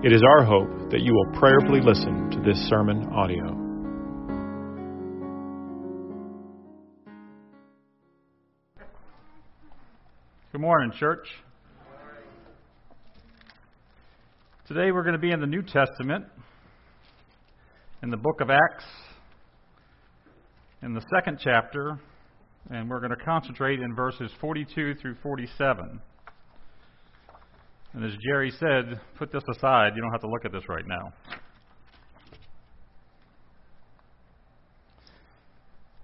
It is our hope that you will prayerfully listen to this sermon audio. Good morning, church. Today we're going to be in the New Testament, in the book of Acts, in the second chapter, and we're going to concentrate in verses 42 through 47. And as Jerry said, put this aside. You don't have to look at this right now.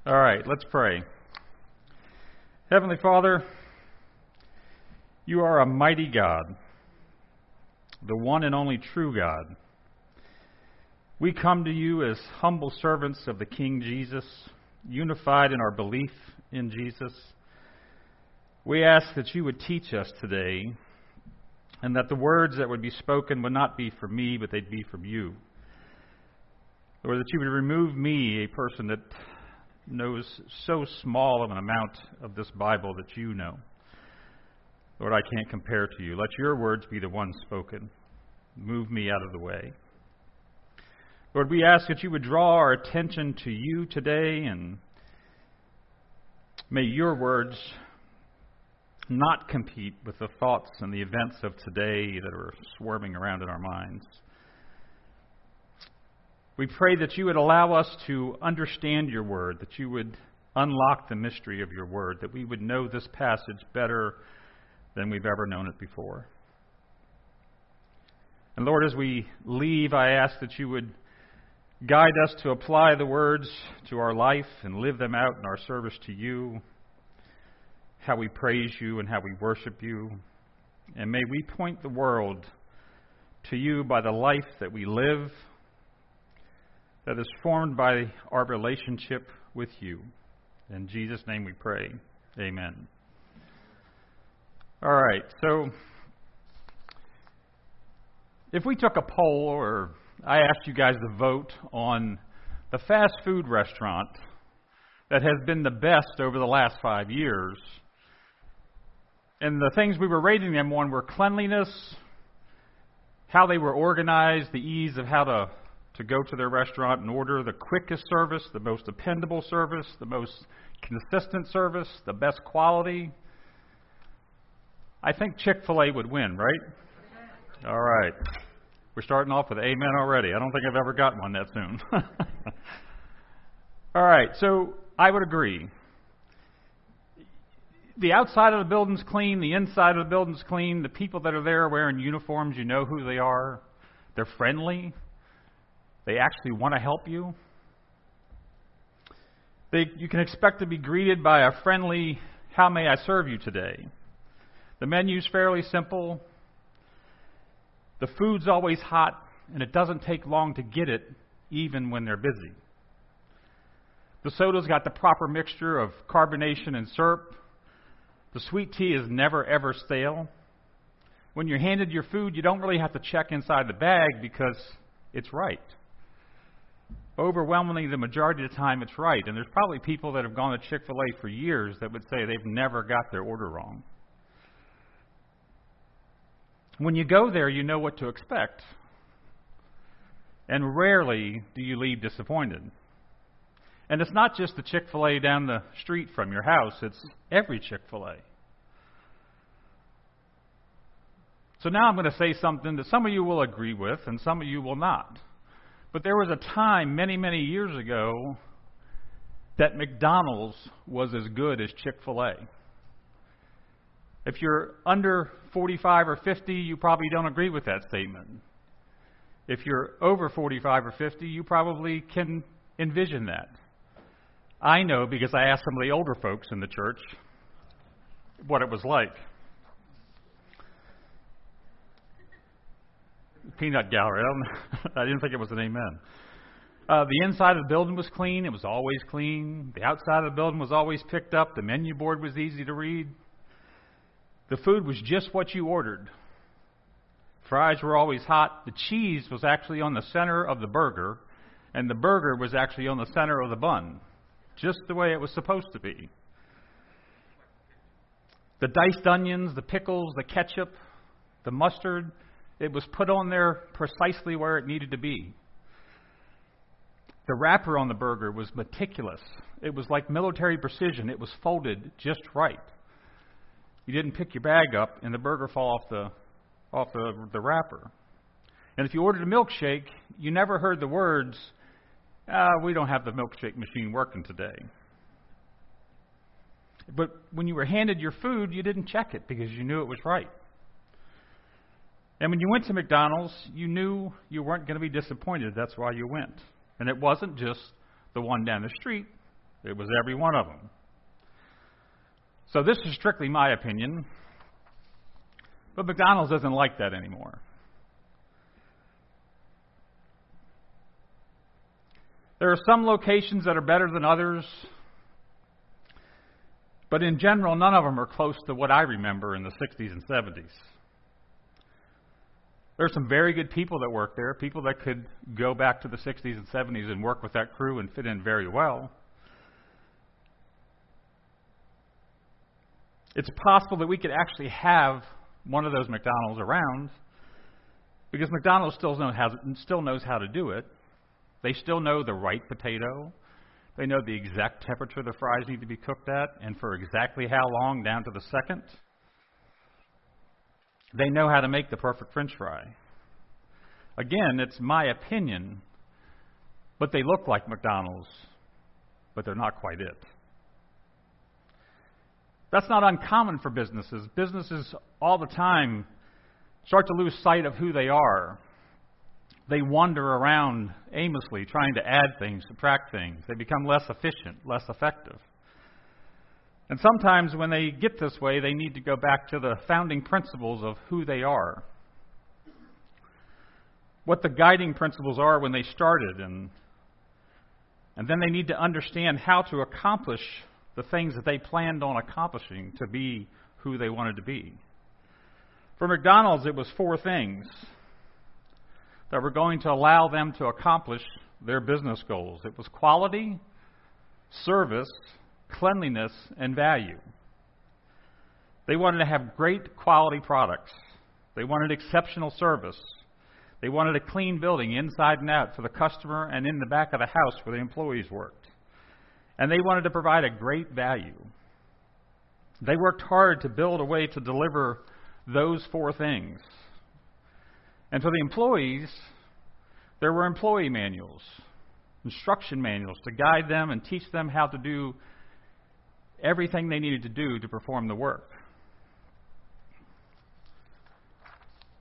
All right, let's pray. Heavenly Father, you are a mighty God, the one and only true God. We come to you as humble servants of the King Jesus, unified in our belief in Jesus. We ask that you would teach us today, and that the words that would be spoken would not be from me, but they'd be from you. Or that you would remove me, a person that knows so small of an amount of this Bible that you know. Lord, I can't compare to you. Let your words be the ones spoken. Move me out of the way. Lord, we ask that you would draw our attention to you today, and may your words not compete with the thoughts and the events of today that are swarming around in our minds. We pray that you would allow us to understand your word, that you would unlock the mystery of your word, that we would know this passage better than we've ever known it before. And Lord, as we leave, I ask that you would guide us to apply the words to our life and live them out in our service to you, how we praise you and how we worship you. And may we point the world to you by the life that we live that is formed by our relationship with you. In Jesus' name we pray. Amen. All right, so if we took a poll or I asked you guys to vote on the fast food restaurant that has been the best over the last five years, and the things we were rating them on were cleanliness, how they were organized, the ease of how to, to go to their restaurant and order, the quickest service, the most dependable service, the most consistent service, the best quality. I think Chick fil A would win, right? All right. We're starting off with amen already. I don't think I've ever gotten one that soon. All right, so I would agree. The outside of the building's clean, the inside of the building's clean. The people that are there are wearing uniforms, you know who they are. They're friendly. They actually want to help you. They, you can expect to be greeted by a friendly, How may I serve you today? The menu's fairly simple. The food's always hot, and it doesn't take long to get it, even when they're busy. The soda's got the proper mixture of carbonation and syrup. The sweet tea is never ever stale. When you're handed your food, you don't really have to check inside the bag because it's right. Overwhelmingly, the majority of the time, it's right. And there's probably people that have gone to Chick fil A for years that would say they've never got their order wrong. When you go there, you know what to expect. And rarely do you leave disappointed. And it's not just the Chick fil A down the street from your house, it's every Chick fil A. So now I'm going to say something that some of you will agree with and some of you will not. But there was a time many, many years ago that McDonald's was as good as Chick fil A. If you're under 45 or 50, you probably don't agree with that statement. If you're over 45 or 50, you probably can envision that. I know because I asked some of the older folks in the church what it was like. Peanut gallery. I, I didn't think it was an amen. Uh, the inside of the building was clean. It was always clean. The outside of the building was always picked up. The menu board was easy to read. The food was just what you ordered. Fries were always hot. The cheese was actually on the center of the burger, and the burger was actually on the center of the bun, just the way it was supposed to be. The diced onions, the pickles, the ketchup, the mustard, it was put on there precisely where it needed to be. The wrapper on the burger was meticulous. It was like military precision. It was folded just right. You didn't pick your bag up and the burger fall off the off the, the wrapper. And if you ordered a milkshake, you never heard the words, ah, "We don't have the milkshake machine working today." But when you were handed your food, you didn't check it because you knew it was right. And when you went to McDonald's, you knew you weren't going to be disappointed. That's why you went. And it wasn't just the one down the street, it was every one of them. So this is strictly my opinion, but McDonald's doesn't like that anymore. There are some locations that are better than others, but in general, none of them are close to what I remember in the 60s and 70s. There are some very good people that work there, people that could go back to the 60s and 70s and work with that crew and fit in very well. It's possible that we could actually have one of those McDonald's around because McDonald's still knows how, still knows how to do it. They still know the right potato. They know the exact temperature the fries need to be cooked at and for exactly how long down to the second. They know how to make the perfect french fry. Again, it's my opinion, but they look like McDonald's, but they're not quite it. That's not uncommon for businesses. Businesses all the time start to lose sight of who they are. They wander around aimlessly trying to add things, subtract things. They become less efficient, less effective. And sometimes when they get this way, they need to go back to the founding principles of who they are. What the guiding principles are when they started, and, and then they need to understand how to accomplish the things that they planned on accomplishing to be who they wanted to be. For McDonald's, it was four things that were going to allow them to accomplish their business goals it was quality, service, cleanliness, and value. They wanted to have great quality products. They wanted exceptional service. They wanted a clean building inside and out for the customer and in the back of the house where the employees worked. And they wanted to provide a great value. They worked hard to build a way to deliver those four things. And for the employees, there were employee manuals, instruction manuals to guide them and teach them how to do everything they needed to do to perform the work.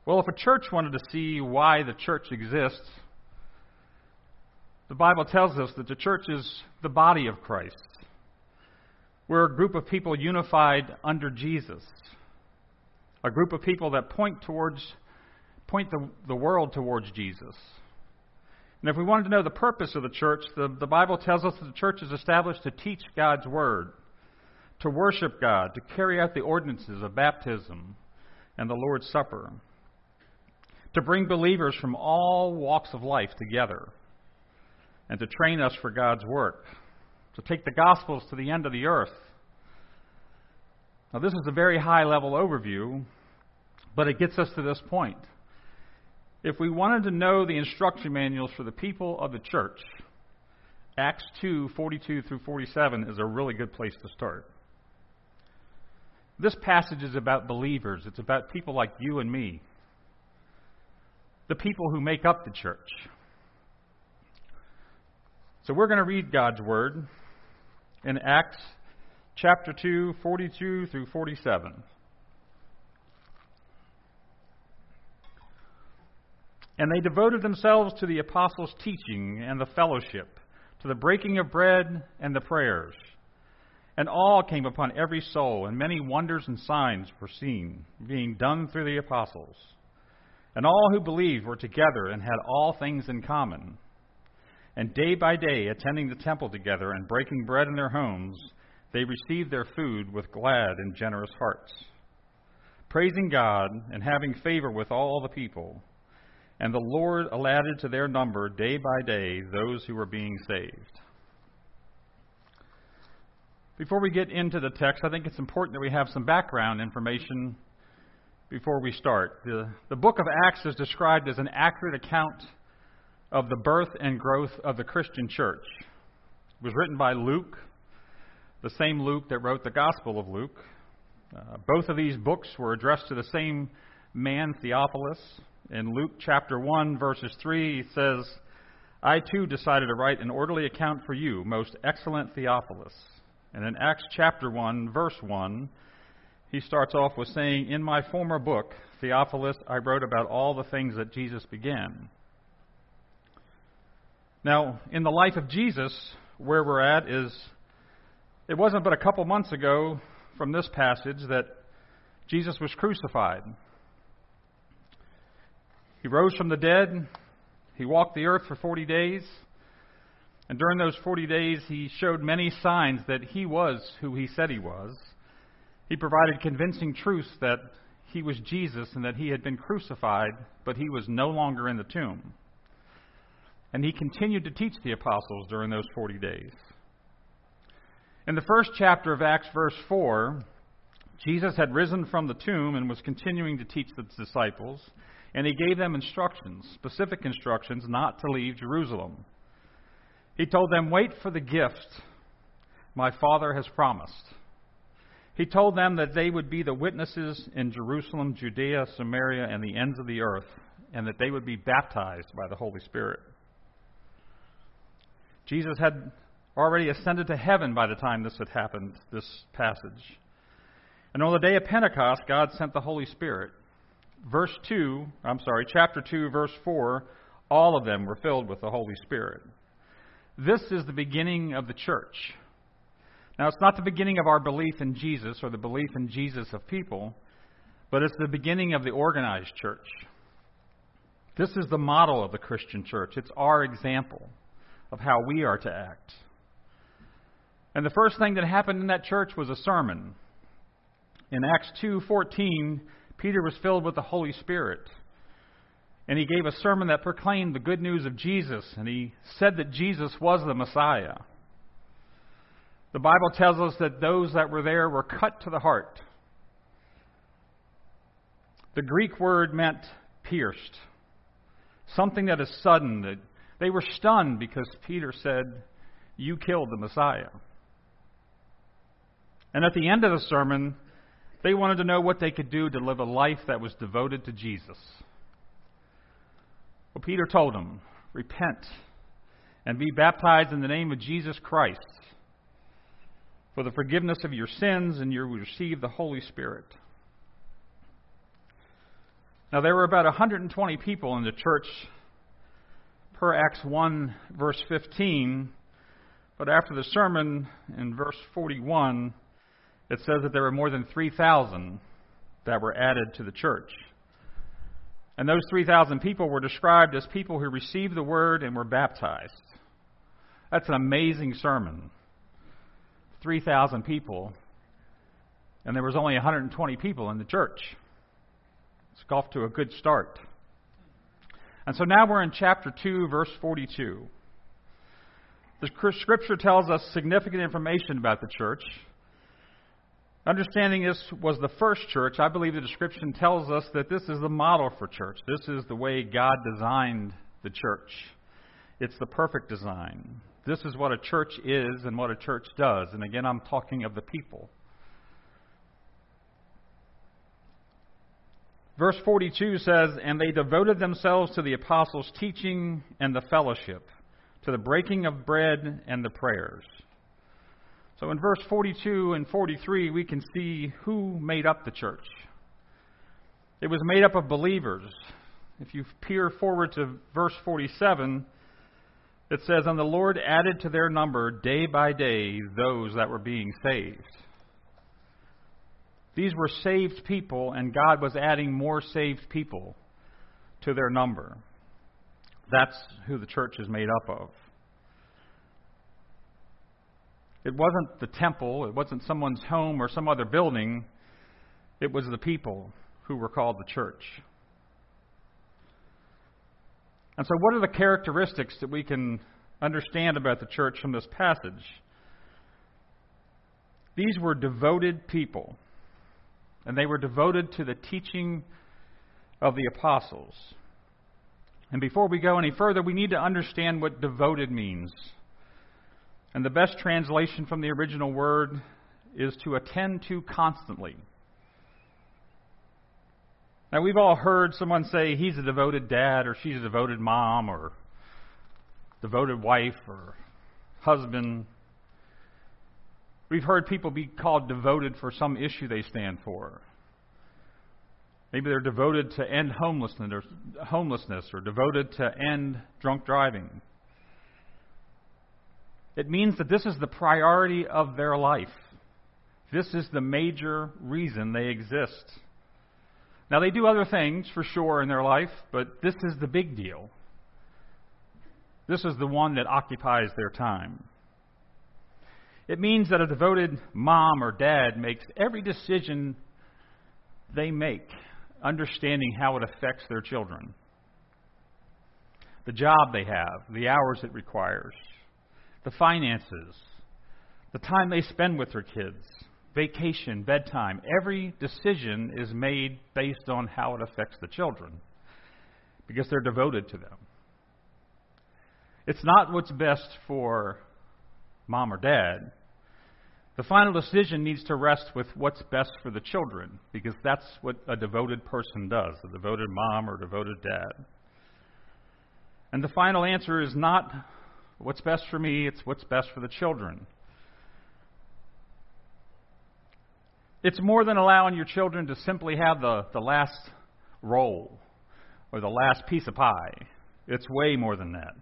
Well, if a church wanted to see why the church exists, the Bible tells us that the church is the body of Christ. We're a group of people unified under Jesus, a group of people that point towards point the, the world towards Jesus. And if we wanted to know the purpose of the church, the, the Bible tells us that the church is established to teach God's word to worship God, to carry out the ordinances of baptism and the Lord's Supper, to bring believers from all walks of life together, and to train us for God's work, to take the Gospels to the end of the earth. Now, this is a very high level overview, but it gets us to this point. If we wanted to know the instruction manuals for the people of the church, Acts 2 42 through 47 is a really good place to start. This passage is about believers, it's about people like you and me, the people who make up the church. So we're going to read God's Word in Acts chapter 2, 42 through 47. And they devoted themselves to the apostles' teaching and the fellowship, to the breaking of bread and the prayers. And awe came upon every soul, and many wonders and signs were seen, being done through the apostles. And all who believed were together and had all things in common. and day by day attending the temple together and breaking bread in their homes, they received their food with glad and generous hearts, praising God and having favor with all the people. And the Lord added to their number day by day those who were being saved. Before we get into the text, I think it's important that we have some background information before we start. The, the book of Acts is described as an accurate account of the birth and growth of the Christian church. It was written by Luke, the same Luke that wrote the Gospel of Luke. Uh, both of these books were addressed to the same man, Theophilus. In Luke chapter 1, verses 3, he says, I too decided to write an orderly account for you, most excellent Theophilus. And in Acts chapter 1, verse 1, he starts off with saying, In my former book, Theophilus, I wrote about all the things that Jesus began. Now, in the life of Jesus, where we're at is it wasn't but a couple months ago from this passage that Jesus was crucified. He rose from the dead. He walked the earth for 40 days. And during those 40 days, he showed many signs that he was who he said he was. He provided convincing truths that he was Jesus and that he had been crucified, but he was no longer in the tomb. And he continued to teach the apostles during those 40 days. In the first chapter of Acts, verse 4, Jesus had risen from the tomb and was continuing to teach the disciples, and he gave them instructions, specific instructions, not to leave Jerusalem. He told them, Wait for the gift my Father has promised. He told them that they would be the witnesses in Jerusalem, Judea, Samaria, and the ends of the earth, and that they would be baptized by the Holy Spirit. Jesus had already ascended to heaven by the time this had happened, this passage. And on the day of Pentecost, God sent the Holy Spirit. Verse 2, I'm sorry, chapter 2, verse 4, all of them were filled with the Holy Spirit. This is the beginning of the church. Now, it's not the beginning of our belief in Jesus or the belief in Jesus of people, but it's the beginning of the organized church. This is the model of the Christian church. It's our example of how we are to act. And the first thing that happened in that church was a sermon. In Acts 2:14, Peter was filled with the Holy Spirit. And he gave a sermon that proclaimed the good news of Jesus, and he said that Jesus was the Messiah. The Bible tells us that those that were there were cut to the heart. The Greek word meant pierced, something that is sudden, that they were stunned because Peter said, You killed the Messiah. And at the end of the sermon, they wanted to know what they could do to live a life that was devoted to Jesus. Well, Peter told them, Repent and be baptized in the name of Jesus Christ for the forgiveness of your sins, and you will receive the Holy Spirit. Now, there were about 120 people in the church per Acts 1, verse 15. But after the sermon, in verse 41, it says that there were more than 3,000 that were added to the church. And those 3,000 people were described as people who received the word and were baptized. That's an amazing sermon. 3,000 people, and there was only 120 people in the church. It's off to a good start. And so now we're in chapter 2, verse 42. The scripture tells us significant information about the church. Understanding this was the first church, I believe the description tells us that this is the model for church. This is the way God designed the church. It's the perfect design. This is what a church is and what a church does. And again, I'm talking of the people. Verse 42 says, And they devoted themselves to the apostles' teaching and the fellowship, to the breaking of bread and the prayers. So in verse 42 and 43, we can see who made up the church. It was made up of believers. If you peer forward to verse 47, it says, And the Lord added to their number day by day those that were being saved. These were saved people, and God was adding more saved people to their number. That's who the church is made up of. It wasn't the temple, it wasn't someone's home or some other building. It was the people who were called the church. And so, what are the characteristics that we can understand about the church from this passage? These were devoted people, and they were devoted to the teaching of the apostles. And before we go any further, we need to understand what devoted means. And the best translation from the original word is to attend to constantly. Now, we've all heard someone say he's a devoted dad, or she's a devoted mom, or devoted wife, or husband. We've heard people be called devoted for some issue they stand for. Maybe they're devoted to end homelessness or, homelessness or devoted to end drunk driving. It means that this is the priority of their life. This is the major reason they exist. Now, they do other things for sure in their life, but this is the big deal. This is the one that occupies their time. It means that a devoted mom or dad makes every decision they make understanding how it affects their children. The job they have, the hours it requires, the finances, the time they spend with their kids, vacation, bedtime. Every decision is made based on how it affects the children because they're devoted to them. It's not what's best for mom or dad, the final decision needs to rest with what's best for the children, because that's what a devoted person does a devoted mom or devoted dad. And the final answer is not what's best for me, it's what's best for the children. It's more than allowing your children to simply have the, the last roll or the last piece of pie. It's way more than that.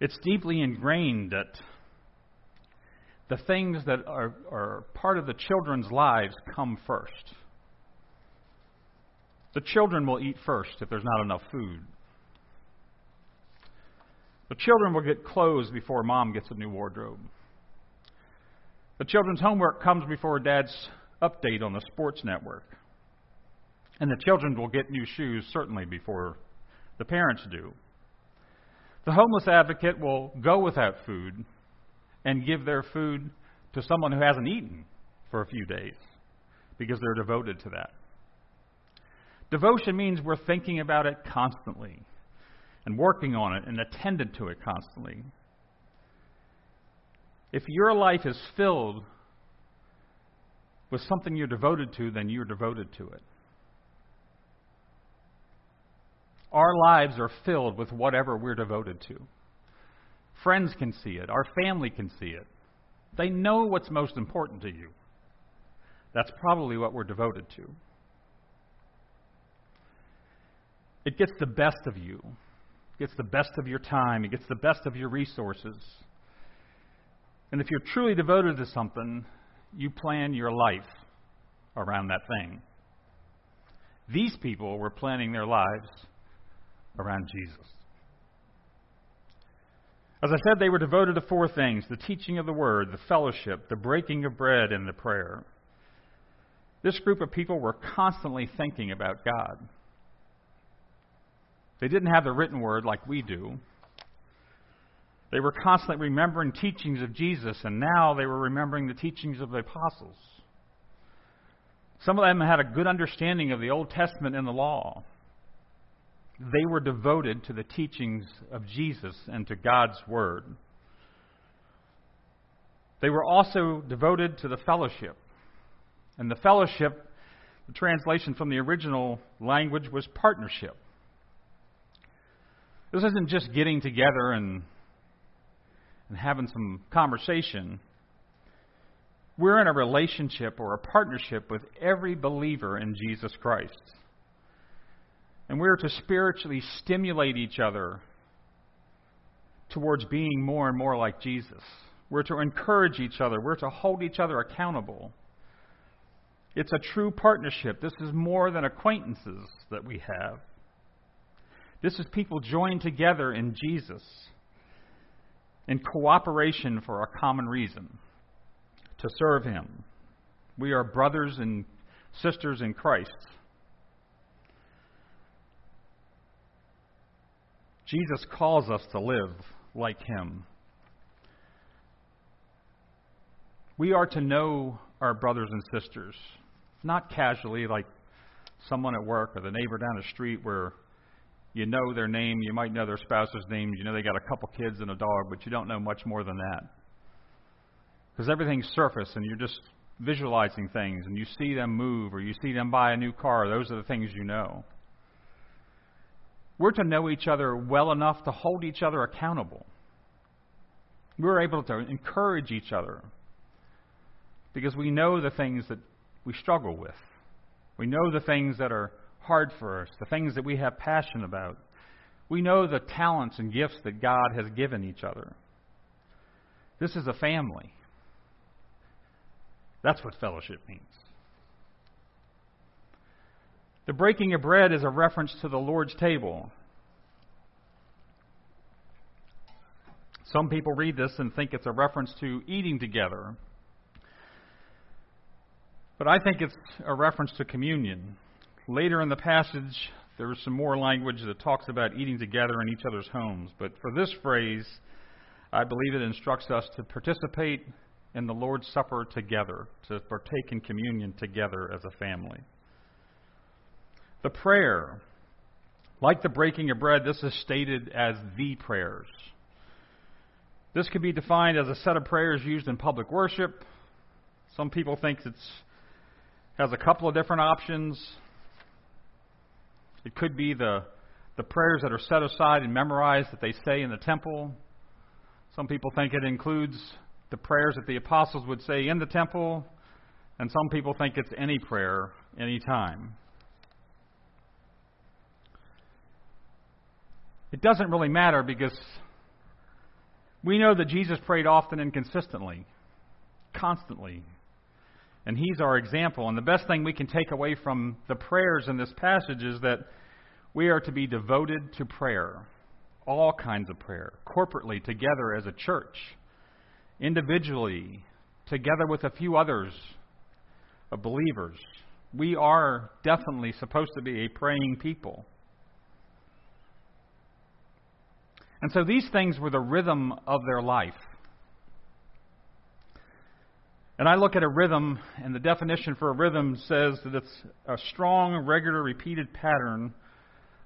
It's deeply ingrained that the things that are, are part of the children's lives come first. The children will eat first if there's not enough food. The children will get clothes before mom gets a new wardrobe. The children's homework comes before dad's update on the sports network. And the children will get new shoes certainly before the parents do. The homeless advocate will go without food and give their food to someone who hasn't eaten for a few days because they're devoted to that. Devotion means we're thinking about it constantly and working on it and attended to it constantly. If your life is filled with something you're devoted to, then you're devoted to it. Our lives are filled with whatever we're devoted to. Friends can see it. Our family can see it. They know what's most important to you. That's probably what we're devoted to. It gets the best of you. Gets the best of your time. It gets the best of your resources. And if you're truly devoted to something, you plan your life around that thing. These people were planning their lives around Jesus. As I said, they were devoted to four things the teaching of the word, the fellowship, the breaking of bread, and the prayer. This group of people were constantly thinking about God. They didn't have the written word like we do. They were constantly remembering teachings of Jesus, and now they were remembering the teachings of the apostles. Some of them had a good understanding of the Old Testament and the law they were devoted to the teachings of Jesus and to God's Word. They were also devoted to the fellowship. And the fellowship, the translation from the original language was partnership. This isn't just getting together and, and having some conversation. We're in a relationship or a partnership with every believer in Jesus Christ. And we're to spiritually stimulate each other towards being more and more like Jesus. We're to encourage each other. We're to hold each other accountable. It's a true partnership. This is more than acquaintances that we have. This is people joined together in Jesus. in cooperation for a common reason to serve Him. We are brothers and sisters in Christ. Jesus calls us to live like Him. We are to know our brothers and sisters, not casually like someone at work or the neighbor down the street where you know their name, you might know their spouse's name, you know they got a couple kids and a dog, but you don't know much more than that. Because everything's surface and you're just visualizing things and you see them move or you see them buy a new car. Those are the things you know. We're to know each other well enough to hold each other accountable. We're able to encourage each other because we know the things that we struggle with. We know the things that are hard for us, the things that we have passion about. We know the talents and gifts that God has given each other. This is a family. That's what fellowship means. The breaking of bread is a reference to the Lord's table. Some people read this and think it's a reference to eating together. But I think it's a reference to communion. Later in the passage, there is some more language that talks about eating together in each other's homes. But for this phrase, I believe it instructs us to participate in the Lord's Supper together, to partake in communion together as a family. The prayer, like the breaking of bread, this is stated as the prayers. This could be defined as a set of prayers used in public worship. Some people think it has a couple of different options. It could be the, the prayers that are set aside and memorized that they say in the temple. Some people think it includes the prayers that the apostles would say in the temple, and some people think it's any prayer, any time. It doesn't really matter because we know that Jesus prayed often and consistently, constantly. And he's our example. And the best thing we can take away from the prayers in this passage is that we are to be devoted to prayer, all kinds of prayer, corporately, together as a church individually, together with a few others of believers. We are definitely supposed to be a praying people. And so these things were the rhythm of their life. And I look at a rhythm, and the definition for a rhythm says that it's a strong, regular, repeated pattern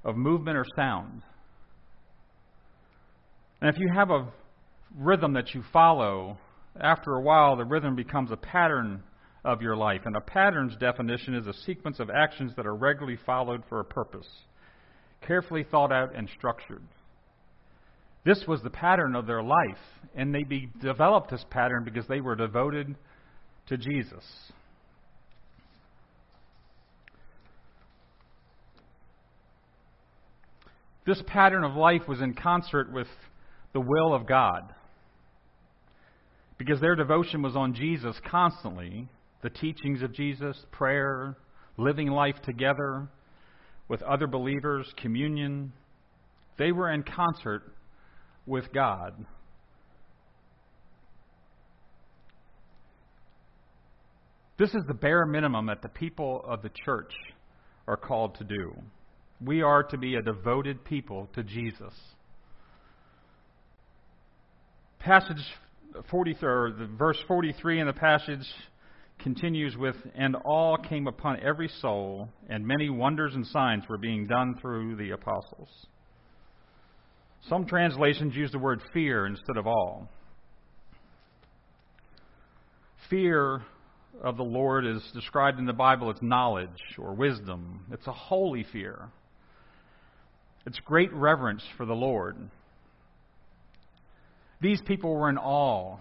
of movement or sound. And if you have a rhythm that you follow, after a while, the rhythm becomes a pattern of your life. And a pattern's definition is a sequence of actions that are regularly followed for a purpose, carefully thought out and structured. This was the pattern of their life, and they be, developed this pattern because they were devoted to Jesus. This pattern of life was in concert with the will of God because their devotion was on Jesus constantly the teachings of Jesus, prayer, living life together with other believers, communion. They were in concert with God. This is the bare minimum that the people of the church are called to do. We are to be a devoted people to Jesus. Passage 40, or the verse 43 in the passage continues with, And all came upon every soul, and many wonders and signs were being done through the apostles. Some translations use the word fear instead of all. Fear of the Lord is described in the Bible as knowledge or wisdom. It's a holy fear. It's great reverence for the Lord. These people were in awe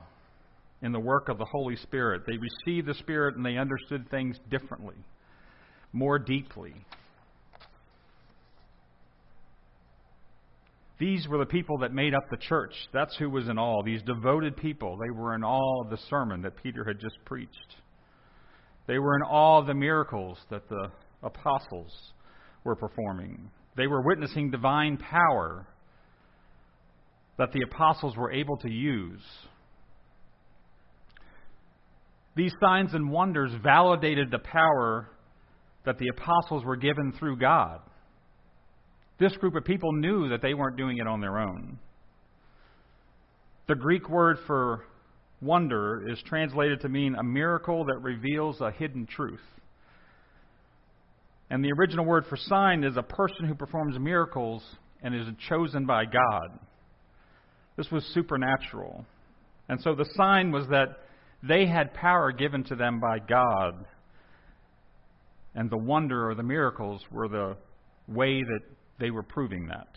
in the work of the Holy Spirit. They received the Spirit and they understood things differently, more deeply. These were the people that made up the church. That's who was in awe. These devoted people. They were in awe of the sermon that Peter had just preached. They were in awe of the miracles that the apostles were performing. They were witnessing divine power that the apostles were able to use. These signs and wonders validated the power that the apostles were given through God. This group of people knew that they weren't doing it on their own. The Greek word for wonder is translated to mean a miracle that reveals a hidden truth. And the original word for sign is a person who performs miracles and is chosen by God. This was supernatural. And so the sign was that they had power given to them by God. And the wonder or the miracles were the way that they were proving that.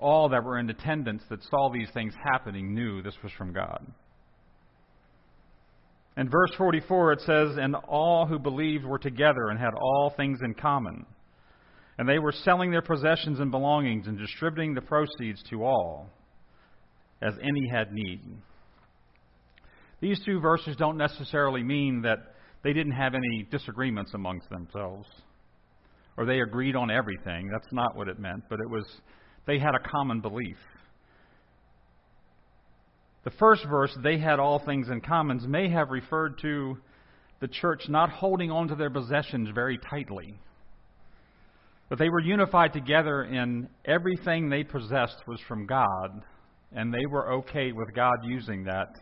All that were in attendance that saw these things happening knew this was from God. In verse 44, it says, And all who believed were together and had all things in common. And they were selling their possessions and belongings and distributing the proceeds to all, as any had need. These two verses don't necessarily mean that they didn't have any disagreements amongst themselves or they agreed on everything. That's not what it meant, but it was they had a common belief. The first verse, they had all things in common, may have referred to the church not holding on to their possessions very tightly. But they were unified together in everything they possessed was from God, and they were okay with God using that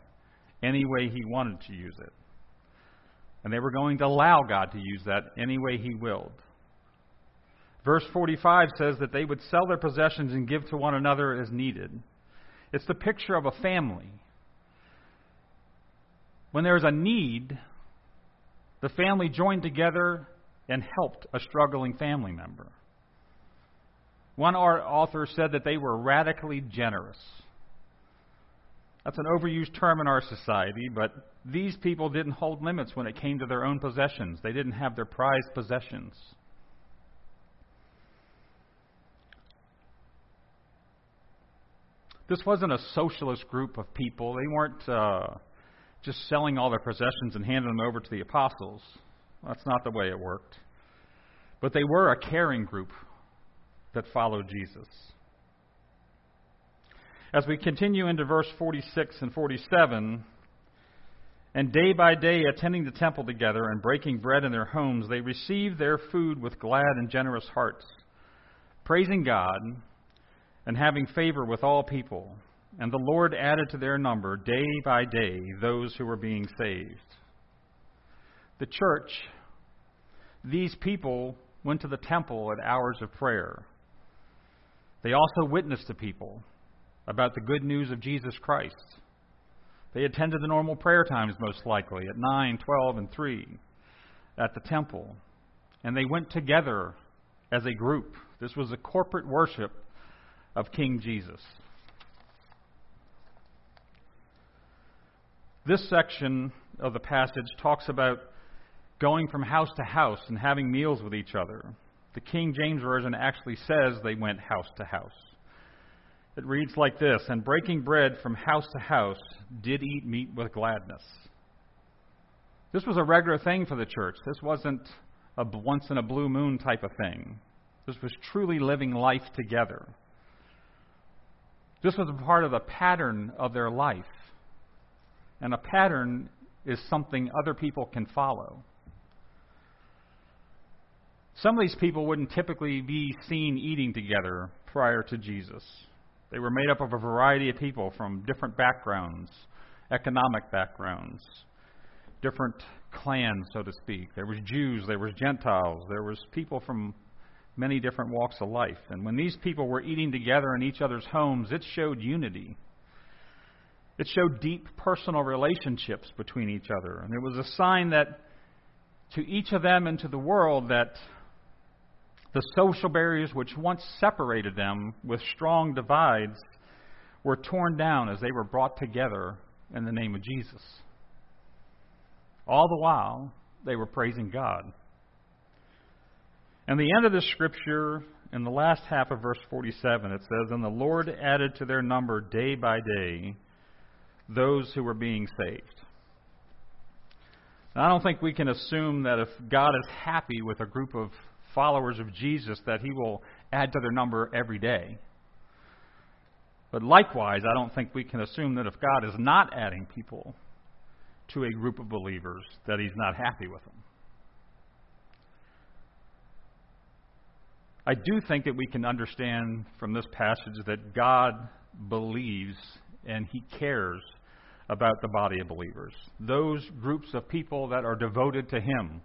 any way He wanted to use it. And they were going to allow God to use that any way He willed. Verse 45 says that they would sell their possessions and give to one another as needed. It's the picture of a family. When there is a need, the family joined together and helped a struggling family member. One author said that they were radically generous. That's an overused term in our society, but these people didn't hold limits when it came to their own possessions. They didn't have their prized possessions. This wasn't a socialist group of people. They weren't uh, just selling all their possessions and handing them over to the apostles. That's not the way it worked. But they were a caring group that followed Jesus. As we continue into verse 46 and 47, and day by day attending the temple together and breaking bread in their homes, they received their food with glad and generous hearts, praising God and having favor with all people. And the Lord added to their number day by day those who were being saved. The church, these people went to the temple at hours of prayer. They also witnessed to people about the good news of Jesus Christ. They attended the normal prayer times, most likely, at 9, 12, and 3 at the temple. And they went together as a group. This was a corporate worship of King Jesus. This section of the passage talks about going from house to house and having meals with each other. The King James Version actually says they went house to house. It reads like this And breaking bread from house to house, did eat meat with gladness. This was a regular thing for the church. This wasn't a once in a blue moon type of thing. This was truly living life together. This was a part of the pattern of their life. And a pattern is something other people can follow. Some of these people wouldn't typically be seen eating together prior to Jesus. They were made up of a variety of people from different backgrounds, economic backgrounds, different clans, so to speak. There was Jews, there was Gentiles, there was people from many different walks of life. And when these people were eating together in each other's homes, it showed unity. It showed deep personal relationships between each other. And it was a sign that to each of them and to the world that the social barriers which once separated them with strong divides were torn down as they were brought together in the name of Jesus. All the while, they were praising God. And the end of the scripture, in the last half of verse 47, it says, And the Lord added to their number day by day those who were being saved. Now, I don't think we can assume that if God is happy with a group of followers of Jesus that He will add to their number every day. But likewise, I don't think we can assume that if God is not adding people to a group of believers, that He's not happy with them. I do think that we can understand from this passage that God believes and He cares about the body of believers, those groups of people that are devoted to Him.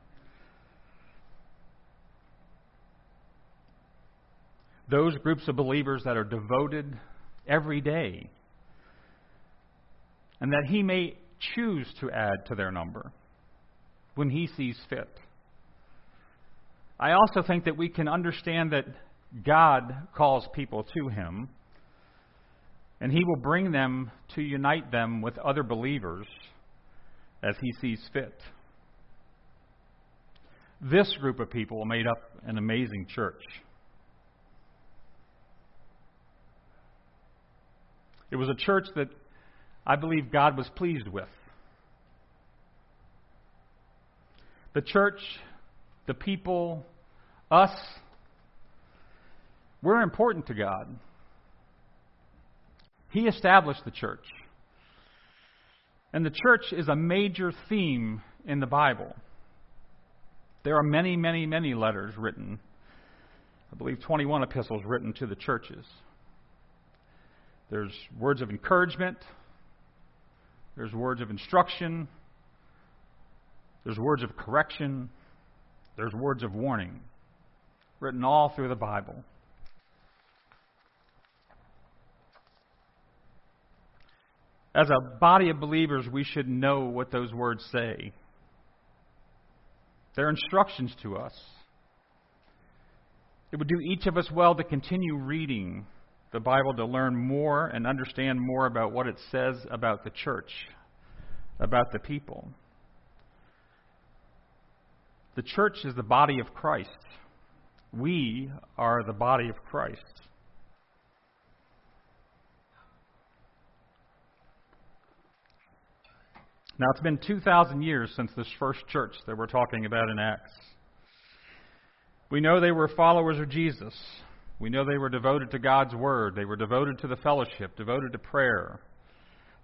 Those groups of believers that are devoted every day, and that He may choose to add to their number when He sees fit. I also think that we can understand that God calls people to Him, and He will bring them to unite them with other believers as He sees fit. This group of people made up an amazing church. It was a church that I believe God was pleased with. The church, the people, us, we're important to God. He established the church. And the church is a major theme in the Bible. There are many, many, many letters written. I believe 21 epistles written to the churches. There's words of encouragement, there's words of instruction, there's words of correction, there's words of warning, written all through the Bible. As a body of believers, we should know what those words say. They're instructions to us. It would do each of us well to continue reading the Bible to learn more and understand more about what it says about the church, about the people. The church is the body of Christ. We are the body of Christ. Now, it's been 2,000 years since this first church that we're talking about in Acts. We know they were followers of Jesus. We know they were devoted to God's Word. They were devoted to the fellowship, devoted to prayer.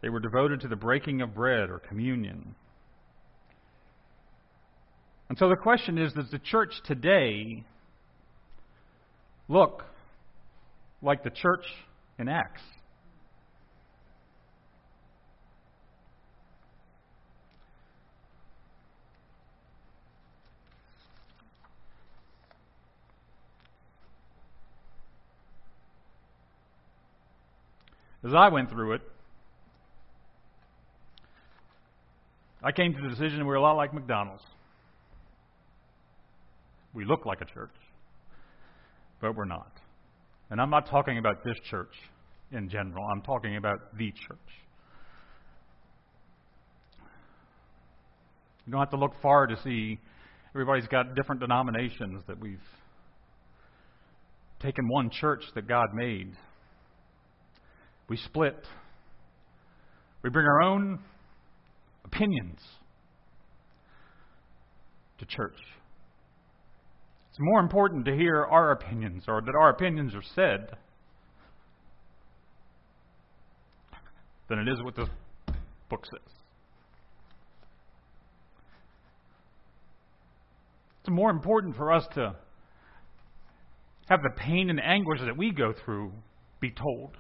They were devoted to the breaking of bread or communion. And so the question is Does the church today look like the church in Acts? As I went through it, I came to the decision we're a lot like McDonald's. We look like a church, but we're not. And I'm not talking about this church in general, I'm talking about the church. You don't have to look far to see everybody's got different denominations that we've taken one church that God made we split. We bring our own opinions to church. It's more important to hear our opinions or that our opinions are said than it is what the book says. It's more important for us to have the pain and anguish that we go through be told.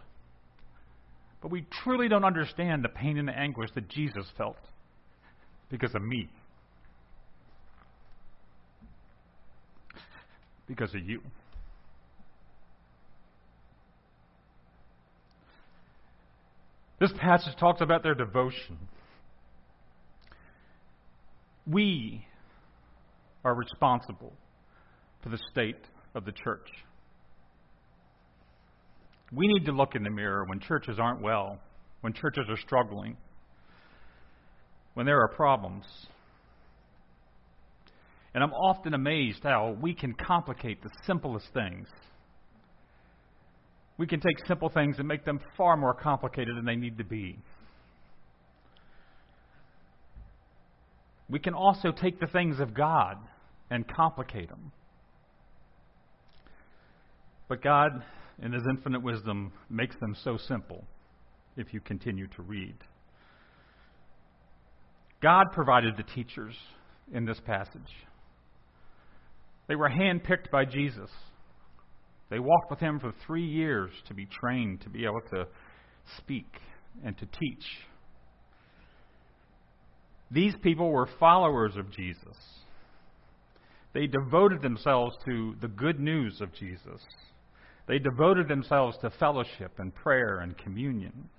But we truly don't understand the pain and the anguish that Jesus felt because of me. Because of you. This passage talks about their devotion. We are responsible for the state of the church. We need to look in the mirror when churches aren't well, when churches are struggling, when there are problems. And I'm often amazed how we can complicate the simplest things. We can take simple things and make them far more complicated than they need to be. We can also take the things of God and complicate them. But God, in His infinite wisdom, makes them so simple if you continue to read. God provided the teachers in this passage. They were handpicked by Jesus. They walked with him for three years to be trained to be able to speak and to teach. These people were followers of Jesus. They devoted themselves to the good news of Jesus. They devoted themselves to fellowship and prayer and communion.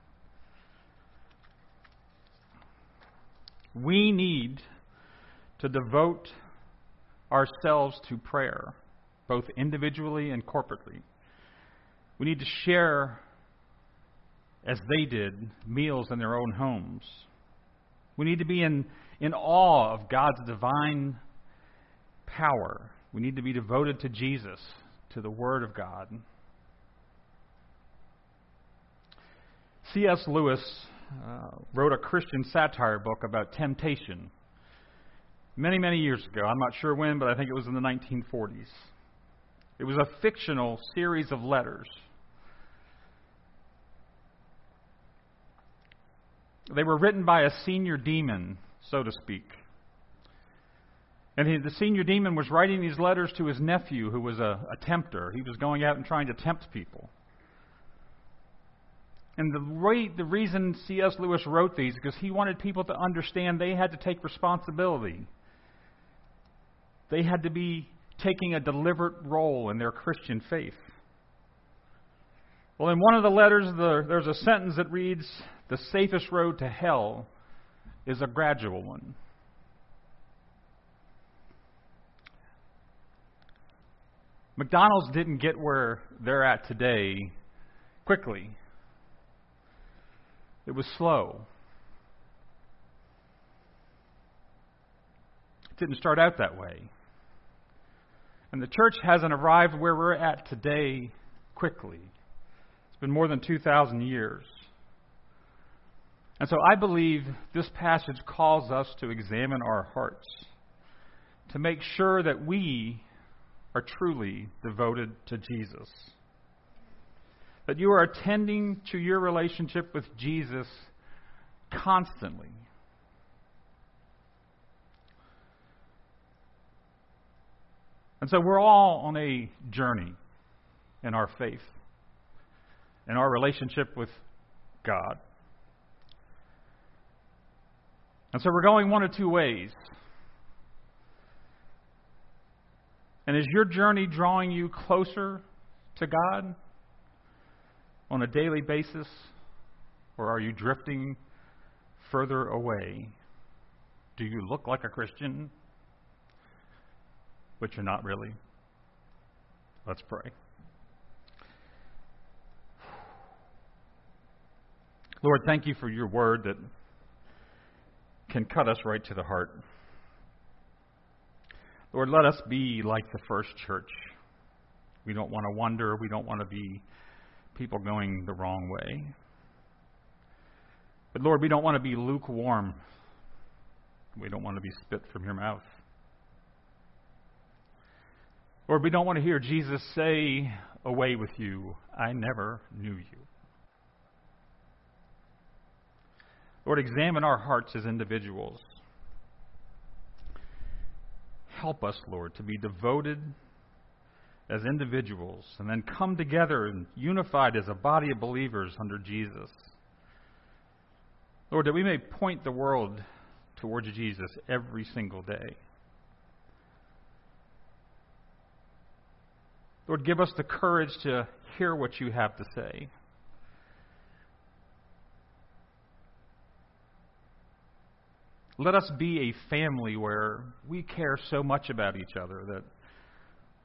We need to devote ourselves to prayer, both individually and corporately. We need to share, as they did, meals in their own homes. We need to be in, in awe of God's divine power. We need to be devoted to Jesus, to the Word of God. C.S. Lewis uh, wrote a Christian satire book about temptation many, many years ago. I'm not sure when, but I think it was in the 1940s. It was a fictional series of letters. They were written by a senior demon, so to speak. And he, the senior demon was writing these letters to his nephew, who was a, a tempter. He was going out and trying to tempt people. And the, the reason C.S. Lewis wrote these is because he wanted people to understand they had to take responsibility. They had to be taking a deliberate role in their Christian faith. Well, in one of the letters, the, there's a sentence that reads The safest road to hell is a gradual one. McDonald's didn't get where they're at today quickly. It was slow. It didn't start out that way. And the church hasn't arrived where we're at today quickly. It's been more than 2,000 years. And so I believe this passage calls us to examine our hearts, to make sure that we are truly devoted to Jesus that you are attending to your relationship with Jesus constantly. And so we're all on a journey in our faith, in our relationship with God. And so we're going one of two ways. And is your journey drawing you closer to God? on a daily basis? Or are you drifting further away? Do you look like a Christian, but you're not really? Let's pray. Lord, thank you for your word that can cut us right to the heart. Lord, let us be like the first church. We don't want to wander. We don't want to be people going the wrong way. But Lord, we don't want to be lukewarm. We don't want to be spit from your mouth. Lord, we don't want to hear Jesus say, Away with you, I never knew you. Lord, examine our hearts as individuals. Help us, Lord, to be devoted as individuals and then come together and unified as a body of believers under Jesus. Lord, that we may point the world towards Jesus every single day. Lord, give us the courage to hear what you have to say. Let us be a family where we care so much about each other that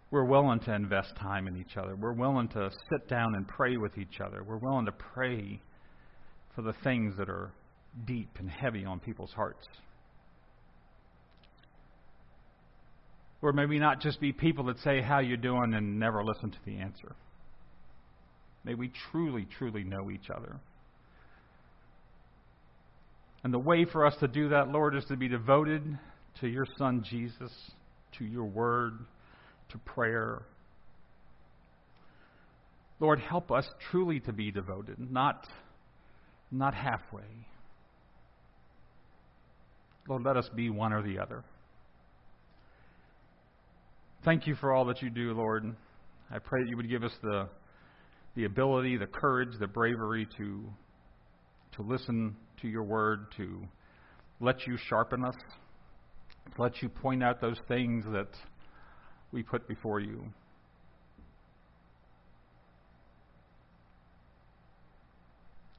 we're willing to invest time in each other. We're willing to sit down and pray with each other. We're willing to pray for the things that are deep and heavy on people's hearts. Or maybe not just be people that say, How you doing? and never listen to the answer. May we truly, truly know each other. And the way for us to do that, Lord, is to be devoted to your Son Jesus, to your word, to prayer. Lord, help us truly to be devoted, not, not halfway. Lord, let us be one or the other. Thank you for all that you do, Lord. I pray that you would give us the, the ability, the courage, the bravery to, to listen to your word, to let you sharpen us, let you point out those things that we put before you.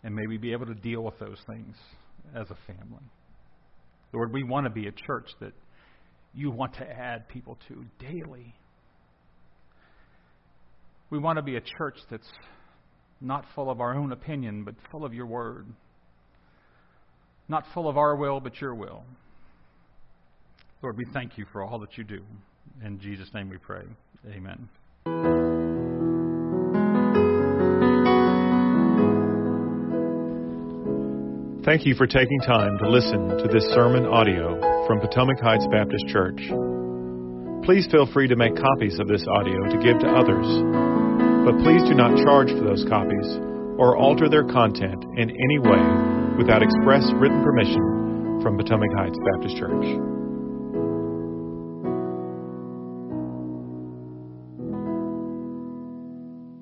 And may we be able to deal with those things as a family. Lord, we want to be a church that you want to add people to daily. We want to be a church that's not full of our own opinion, but full of your word. Not full of our will, but your will. Lord, we thank you for all that you do. In Jesus' name we pray. Amen. Thank you for taking time to listen to this sermon audio from Potomac Heights Baptist Church. Please feel free to make copies of this audio to give to others, but please do not charge for those copies or alter their content in any way without express written permission from Potomac Heights Baptist Church.